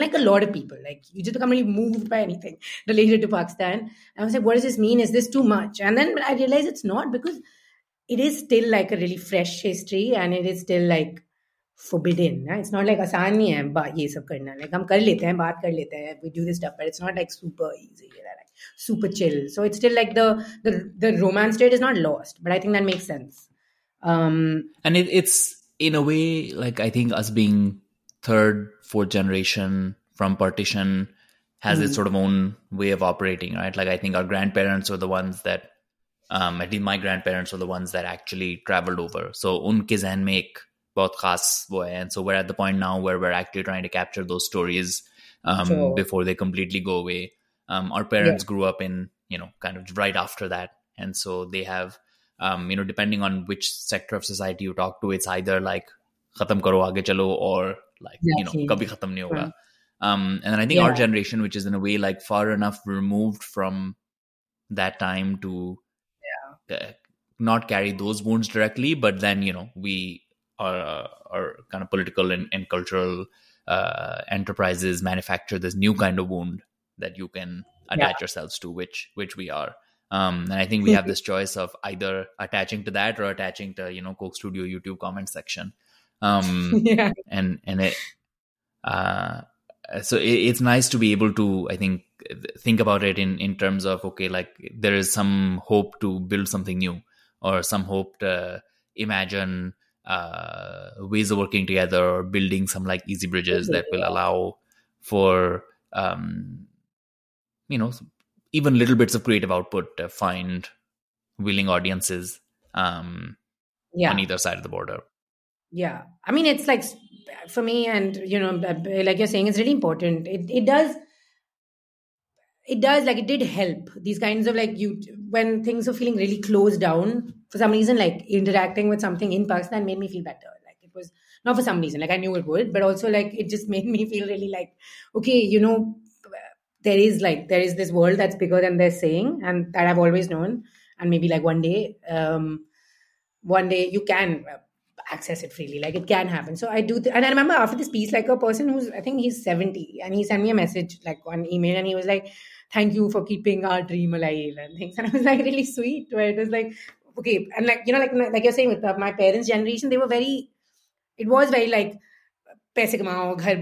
like a lot of people like you جی come the move by any thing to Pakistan I was like what's main is this too much and then but I realise it's not because still like a really fresh history and it is still like forbidden it's not like آسان نہیں ہے با یہ سب کرنا like ہم کر لیتے ہیں بات کر لیتے ہیں we do this dip it's not like super easy like super chill so it's still like the the romance that is not lost but I think that make sense and it's in a way like I think is being third fourth generation from partition has it's sort own way of operating right like I think our grandparents are the ones that my grandparents are the ones that actually travel over so ان کے ذہن میں ایک بہت خاص وہ ہے so we're at the point now we're we're actually trying to capture do stories before they completely go away our parents grew up in you know kind of right after that and so they have you know depending on which sector of society you talk to it's I there like ختم کرو آگے چلو اور like you know کبھی ختم نہیں ہوگا and I think our generation which is in way like far enough removed from that time to not carry those bonus directly but then you know we پولیٹیکلز مینڈرک think about there is some hope to build some thing ways of ورکرزنٹ down for some reason, like interacting with something in Pakistan made me feel better. Like it was not for some reason, like I knew it would, but also like it just made me feel really like, okay, you know, there is this world that's bigger than they're saying, and that I've always known. And maybe like one day um, you can uh, access it freely. Like it can happen. So I do. And I remember after this piece, like a person who's, I think he's 70, and he sent me a message like on email, and he was like, thank you for keeping our dream alive and things. And I was like, really sweet, where it was like, okay my parents generation they very it was very like پیسے کماؤ گھر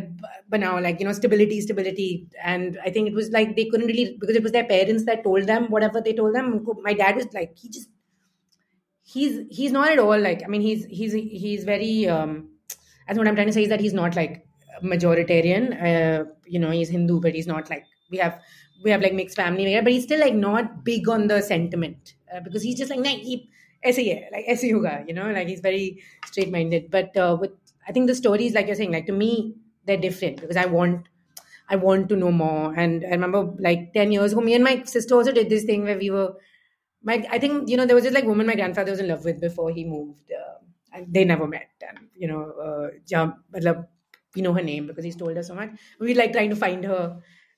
بناؤ like you know stability stability and I think was like they can because parents told them whatever they told them کو my dad was like not all like very madam that has not like مجوریٹیر Hindu but as not like we who view like mix family but still like not big on the sentiment because ایسے ہی ہے like ایسے ہی ہوگا like very straight minded but what I think the stories like like to me different because I want I want to know more and like ten years ہونڈ my sisters we why I think you know the was is like women my dance father was love ویفور he move then at you know جی مطلب name because so much like try to find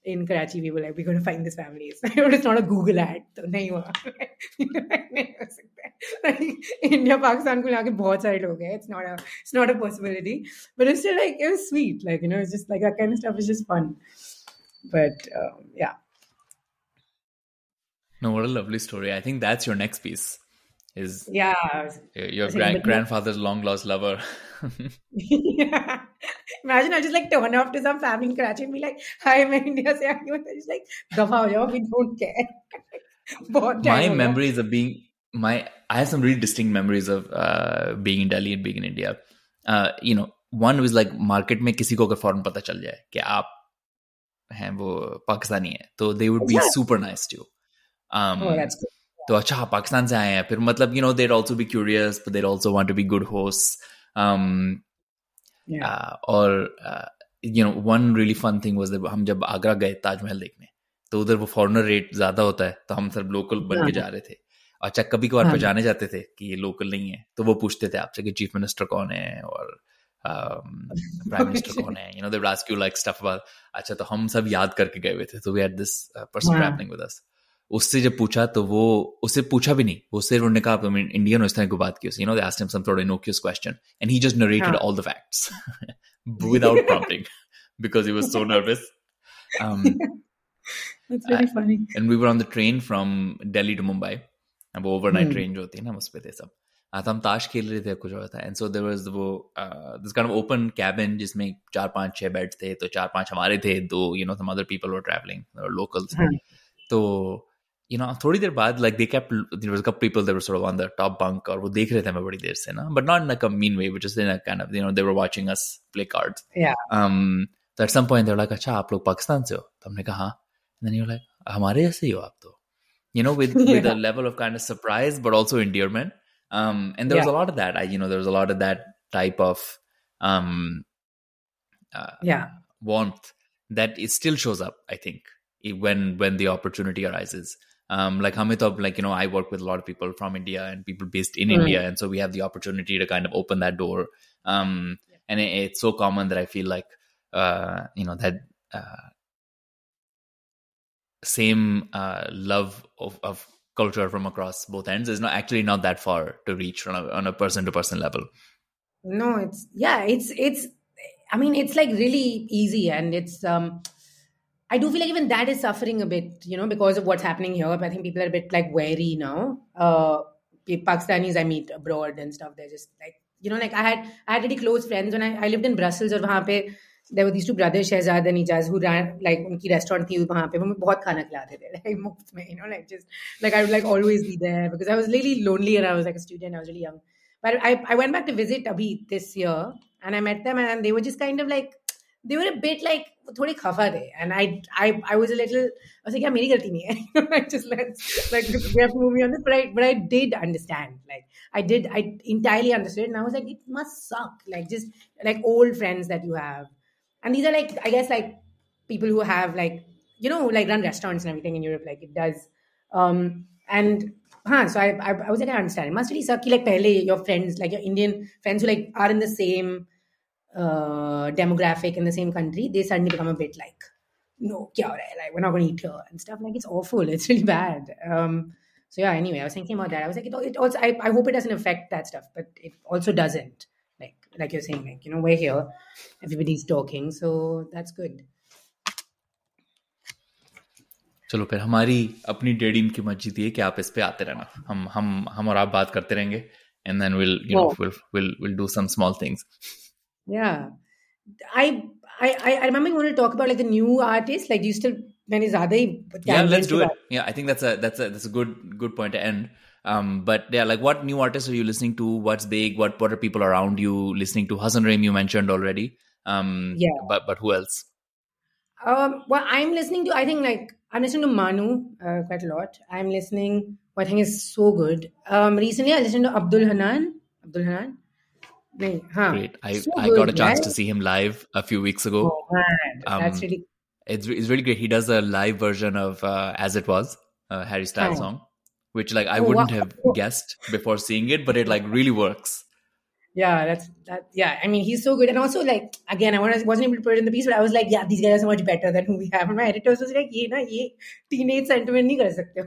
in Karachi, we were like, we're going to find these families. it's not a Google ad. So, no. India, Pakistan, it's not a it's not a possibility. But it's still like, it was sweet. Like, you know, it's just like that kind of stuff is just fun. But um, yeah. No, what a lovely story. I think that's your next piece. Is yeah, your grand, grandfather's long lost lover. yeah. تو پاکستان سے آئے ہیں اور you know one really fun thing was ہم جب آگرہ گئے تاج محل دیکھنے تو ادھر وہ فارنر ریٹ زیادہ ہوتا ہے تو ہم سب لوکل بن کے ہاں۔ جا رہے تھے اچھا کبھی کبھار ہاں۔ پہ جانے جاتے تھے کہ یہ لوکل نہیں ہے تو وہ پوچھتے تھے آپ سے کہ چیف منسٹر کون ہے اور اچھا، تو ہم سب یاد کر کے گئے ہوئے تھے تو we had this person travelling with us اس سے جب پوچھا تو وہ اس سے پوچھا بھی نہیں وہ صرف انہوں نے کہا انڈین اس طرح کو بات کی تھوڑا innocuous question and he he just narrated all the facts without prompting because was so nervous ہم کھیل رہے تھے جس میں چار پانچ چھ بیڈ تھے تو چار پانچ ہمارے تھے ہاں۔ تو یو نو تھوڑی دیر بعد like they keep there was cup people there sort on the top bunk اور وہ دیکھ رہے تھے ہمیں بڑی دیر سے نا but not in come mean way which is in kind of no they were watching us play card تو at some point they were like اچھا آپ لوگ پاکستان سے ہو تو ہم نے کہا ہاں یو لائک ہمارے جیسے ہی ہو آپ تو you know with with the level of kind surprise but also endearment um and there yeah. was a lot of that i you know there was a lot of that type of um uh, yeah warmth that is still shows up i think when when the opportunity arises um, like Hamitab, like, you know, I work with a lot of people from India and people based in mm-hmm. India. And so we have the opportunity to kind of open that door. Um, yeah. And it, it's so common that I feel like, uh, you know, that uh, same uh, love of, of culture from across both ends is not actually not that far to reach on a person to person level. No, it's, yeah, it's, it's, I mean, it's like really easy and it's, um, no Pakistan Shahzad عی jazz like ان کی restaurant تھی وہاں پہ وہ بہت کھانا کھلاتے تھے تھوڑی خفا ہے لٹل کیا میری غلطی نہیں انڈرسٹینڈ مس سک like like old friends that you and these are like I guess like people who have like you know like run Europe like does and ہاں so I was art understand مسئلہ سک کہ like پہلے your friends like your Indian friends like are in the same چلو پھر ہماری اپنی کی کہ آپ آپ اس پہ آتے رہنا ہم ہم ہم اور بات کرتے رہیں گے and then will will will do some small things yeah i i i remember you want to talk about like the new artists like do you still when is other yeah let's do it that? yeah i think that's a that's a that's a good good point to end um, but yeah, like what new artists are you listening to? What's big? What what are people around you listening to? hasan Reem you mentioned already. Um, yeah. But but who else? Um, well, I'm listening to. I think like I'm listening to Manu uh, quite a lot. I'm listening. What I think is so good. Um, recently I listened to Abdul Hanan. Abdul Hanan. great. I, so I good, got a chance right? to see him live a few weeks ago. Oh, man. Um, That's really it's, it's really great. He does a live version of uh, As It Was, a Harry Styles oh. song, which like I oh, wouldn't wow. have guessed before seeing it, but it like really works. Yeah, that's that. Yeah, I mean, he's so good. And also, like, again, I wasn't able to put it in the piece, but I was like, yeah, these guys are so much better than who we have. And my editors was like, yeah, na, ye, teenage sentiment. Nahi kar sakte.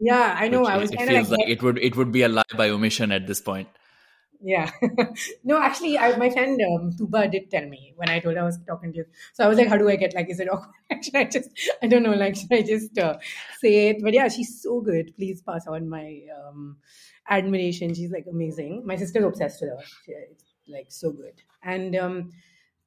Yeah, I know. Which, I was it feels like, like it would it would be a lie by omission at this point. Yeah, no, actually, I, my friend um, Tuba did tell me when I told her I was talking to you. So I was like, "How do I get like? Is it awkward? should I just? I don't know. Like, should I just uh, say it?" But yeah, she's so good. Please pass on my um, admiration. She's like amazing. My sister's obsessed with her. She, like so good. And um,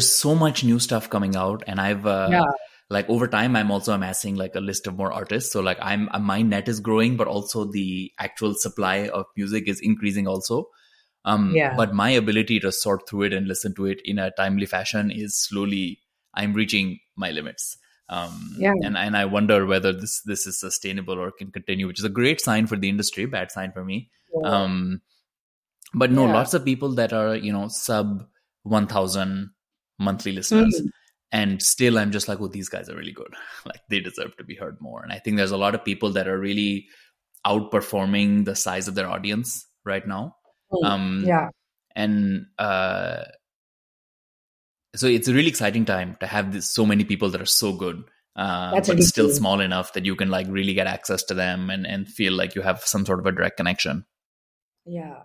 so much news آؤٹسٹ my ability fashion one thousand monthly listeners, mm. and still I'm just like, oh, these guys are really good. like they deserve to be heard more. And I think there's a lot of people that are really outperforming the size of their audience right now. Mm. Um, yeah, and uh, so it's a really exciting time to have this, so many people that are so good. Uh, but still small enough that you can like really get access to them and and feel like you have some sort of a direct connection. Yeah,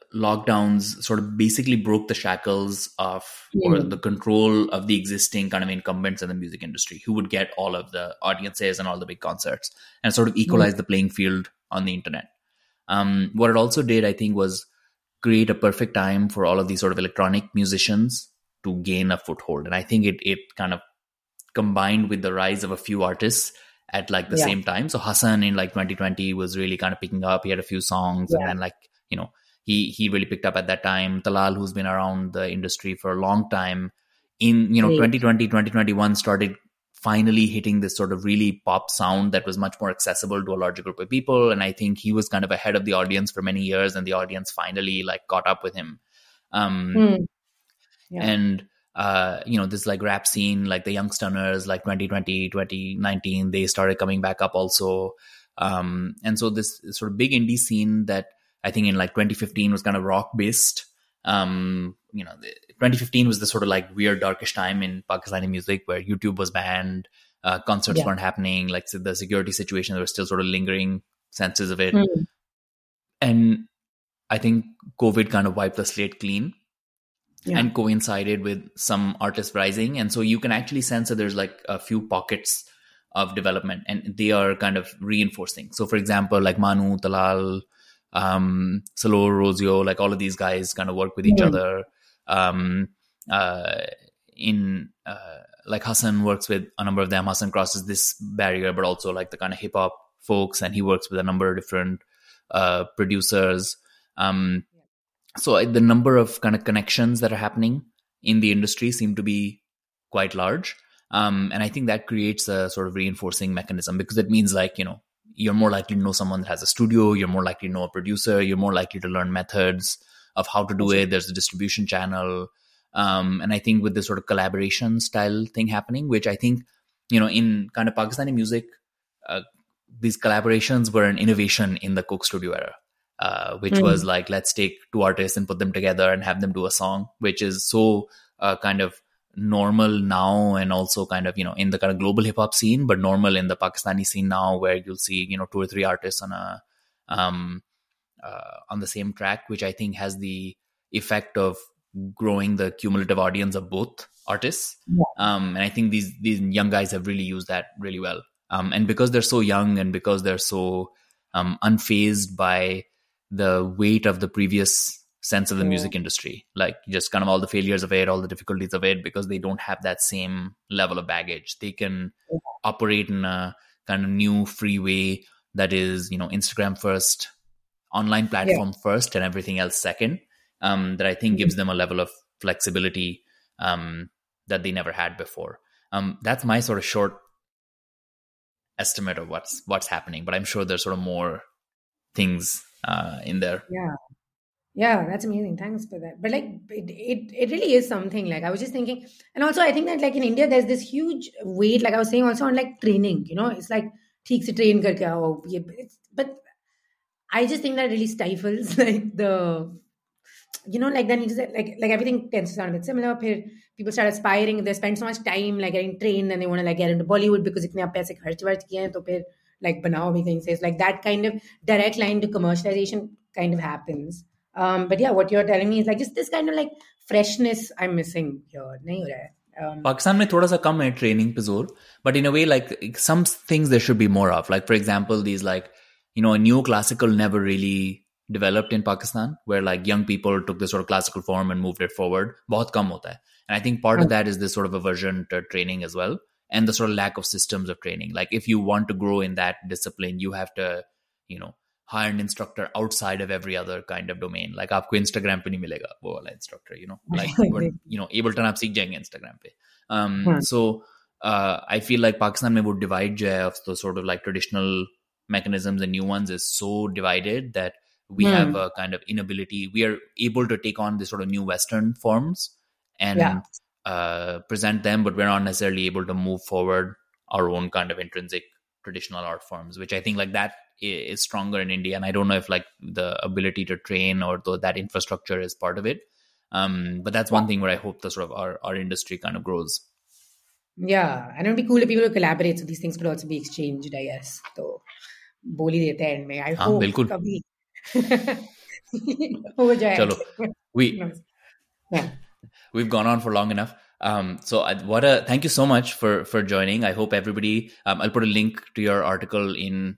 lockdown basically broke the شکلائز fielder visit پر musicians gain a foot ہوئی long ٹائمنٹ finally scene like the youngster I think in like 2015 was kind of rock based. Um, you know, the, 2015 was the sort of like weird darkish time in Pakistani music where YouTube was banned, uh, concerts yeah. weren't happening, like so the security situation, there were still sort of lingering senses of it. Mm. And I think COVID kind of wiped the slate clean yeah. and coincided with some artists rising. And so you can actually sense that there's like a few pockets of development and they are kind of reinforcing. So, for example, like Manu, Talal, all these guys which other Hasan ہسنس this barrier but also like hip hop focus number number of connections there happening industry same to be quite large I think that کری enforcing mechanism because that means like you know your مورک you know سمند اٹوڈیو like no producer channelling Pakistani normal ناؤڈو گلوبلکٹرز there so and by the wait of the previous musical پم first ایل I think گیبزبلیٹی نیورس مائیس شورٹس یا this meme but like really is some thing like I which is thinking and also I think that like India does this huge weight like a some also on like training you knows like ٹھیک سے train کر کے out but I just think دیلیفل like though like دیکھ ایسے peoples are aspiring the spend so much time like train نئے ہونا like Bollywood because اتنے آپ ایسے خرچ ورچ کیے ہیں تو پھر لائک بناؤ بھی کہیں سے اٹس لائک دیکٹ کائنڈ آف ڈائریکٹ لائنشل کاف ہیپنس میں شڈ آفزامپلپڈ ان پاکستان ویئر لائک یگ پیپلکل فارم موڈ فارورڈ بہت کم ہوتا ہے high and instructor outside of every other kind of domain like آپ کو انسٹاگرام پہ نہیں ملے گا وہ والا instructor you know like you know able ٹن آپ سیکھ جائیں گے انسٹاگرام پہ سو آئی فیل لائک پاکستان میں وہ ڈیوائڈ جو ہے of the sort of like traditional mechanisms and new ones is so divided that we have a kind of inability we are able to take on this sort of new western forms and present them but we are not necessarily able to move forward are own kind of intrinsic traditional art forms which I think like that is stronger in India, and I don't know if like the ability to train or the, that infrastructure is part of it. Um, but that's one thing where I hope the sort of our, our industry kind of grows. Yeah, and it would be cool if people would collaborate, so these things could also be exchanged. I guess. So, boli dete end mein. I hope. Ah, kabhi... Chalo, we yeah. we've gone on for long enough. Um, so I, what a thank you so much for for joining. I hope everybody. Um, I'll put a link to your article in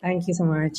thank you so much